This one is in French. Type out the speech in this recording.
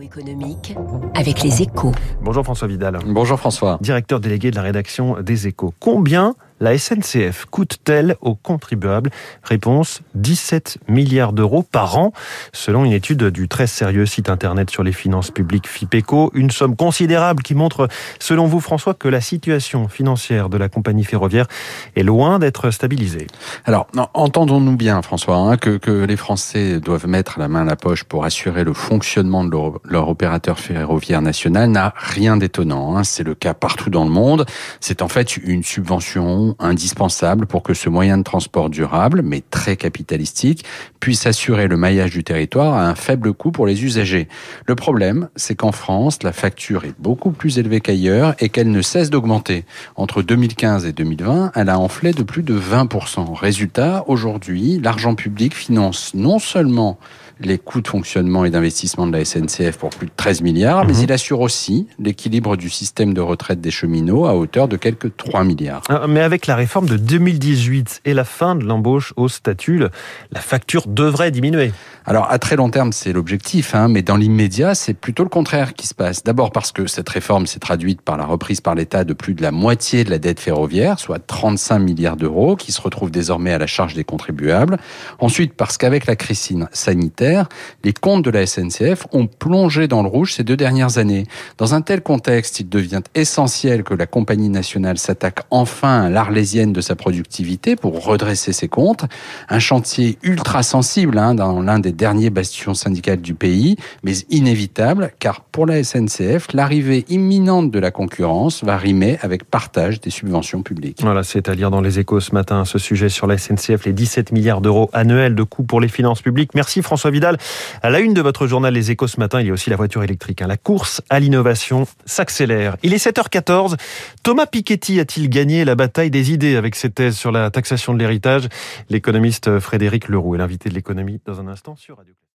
Économique avec les échos. Bonjour François Vidal. Bonjour François. Directeur délégué de la rédaction des échos. Combien la SNCF coûte-t-elle aux contribuables Réponse 17 milliards d'euros par an, selon une étude du très sérieux site internet sur les finances publiques FIPECO. Une somme considérable qui montre, selon vous François, que la situation financière de la compagnie ferroviaire est loin d'être stabilisée. Alors, entendons-nous bien François, hein, que, les Français doivent mettre la main à la poche pour assurer le fonctionnement de leur, leur opérateur ferroviaire national n'a rien d'étonnant. Hein. C'est le cas partout dans le monde. C'est en fait une subvention indispensable pour que ce moyen de transport durable, mais très capitalistique, puisse assurer le maillage du territoire à un faible coût pour les usagers. Le problème, c'est qu'en France, la facture est beaucoup plus élevée qu'ailleurs et qu'elle ne cesse d'augmenter. Entre 2015 et 2020, elle a enflé de plus de 20%. Résultat, aujourd'hui, l'argent public finance non seulement les coûts de fonctionnement et d'investissement de la SNCF pour plus de 13 milliards, mais mhm. il assure aussi l'équilibre du système de retraite des cheminots à hauteur de quelques 3 milliards. Ah, mais avec la réforme de 2018 et la fin de l'embauche au statut, la facture devrait diminuer. Alors à très long terme, c'est l'objectif, hein, mais dans l'immédiat, c'est plutôt le contraire qui se passe. D'abord parce que cette réforme s'est traduite par la reprise par l'État de plus de la moitié de la dette ferroviaire, soit 35 milliards d'euros, qui se retrouvent désormais à la charge des contribuables. Ensuite parce qu'avec la crise sanitaire, les comptes de la SNCF ont plongé dans le rouge ces deux dernières années. Dans un tel contexte, il devient essentiel que la compagnie nationale s'attaque enfin à l'arlésienne de sa productivité pour redresser ses comptes. Un chantier ultra sensible hein, dans l'un des derniers bastions syndicaux du pays, mais inévitable car pour la SNCF, l'arrivée imminente de la concurrence va rimer avec partage des subventions publiques. Voilà, c'est à lire dans les échos ce matin ce sujet sur la SNCF, les 17 milliards d'euros annuels de coûts pour les finances publiques. Merci François à la une de votre journal Les Échos ce matin, il y a aussi la voiture électrique. Hein. La course à l'innovation s'accélère. Il est 7h14. Thomas Piketty a-t-il gagné la bataille des idées avec ses thèses sur la taxation de l'héritage? L'économiste Frédéric Leroux est l'invité de l'économie dans un instant sur Radio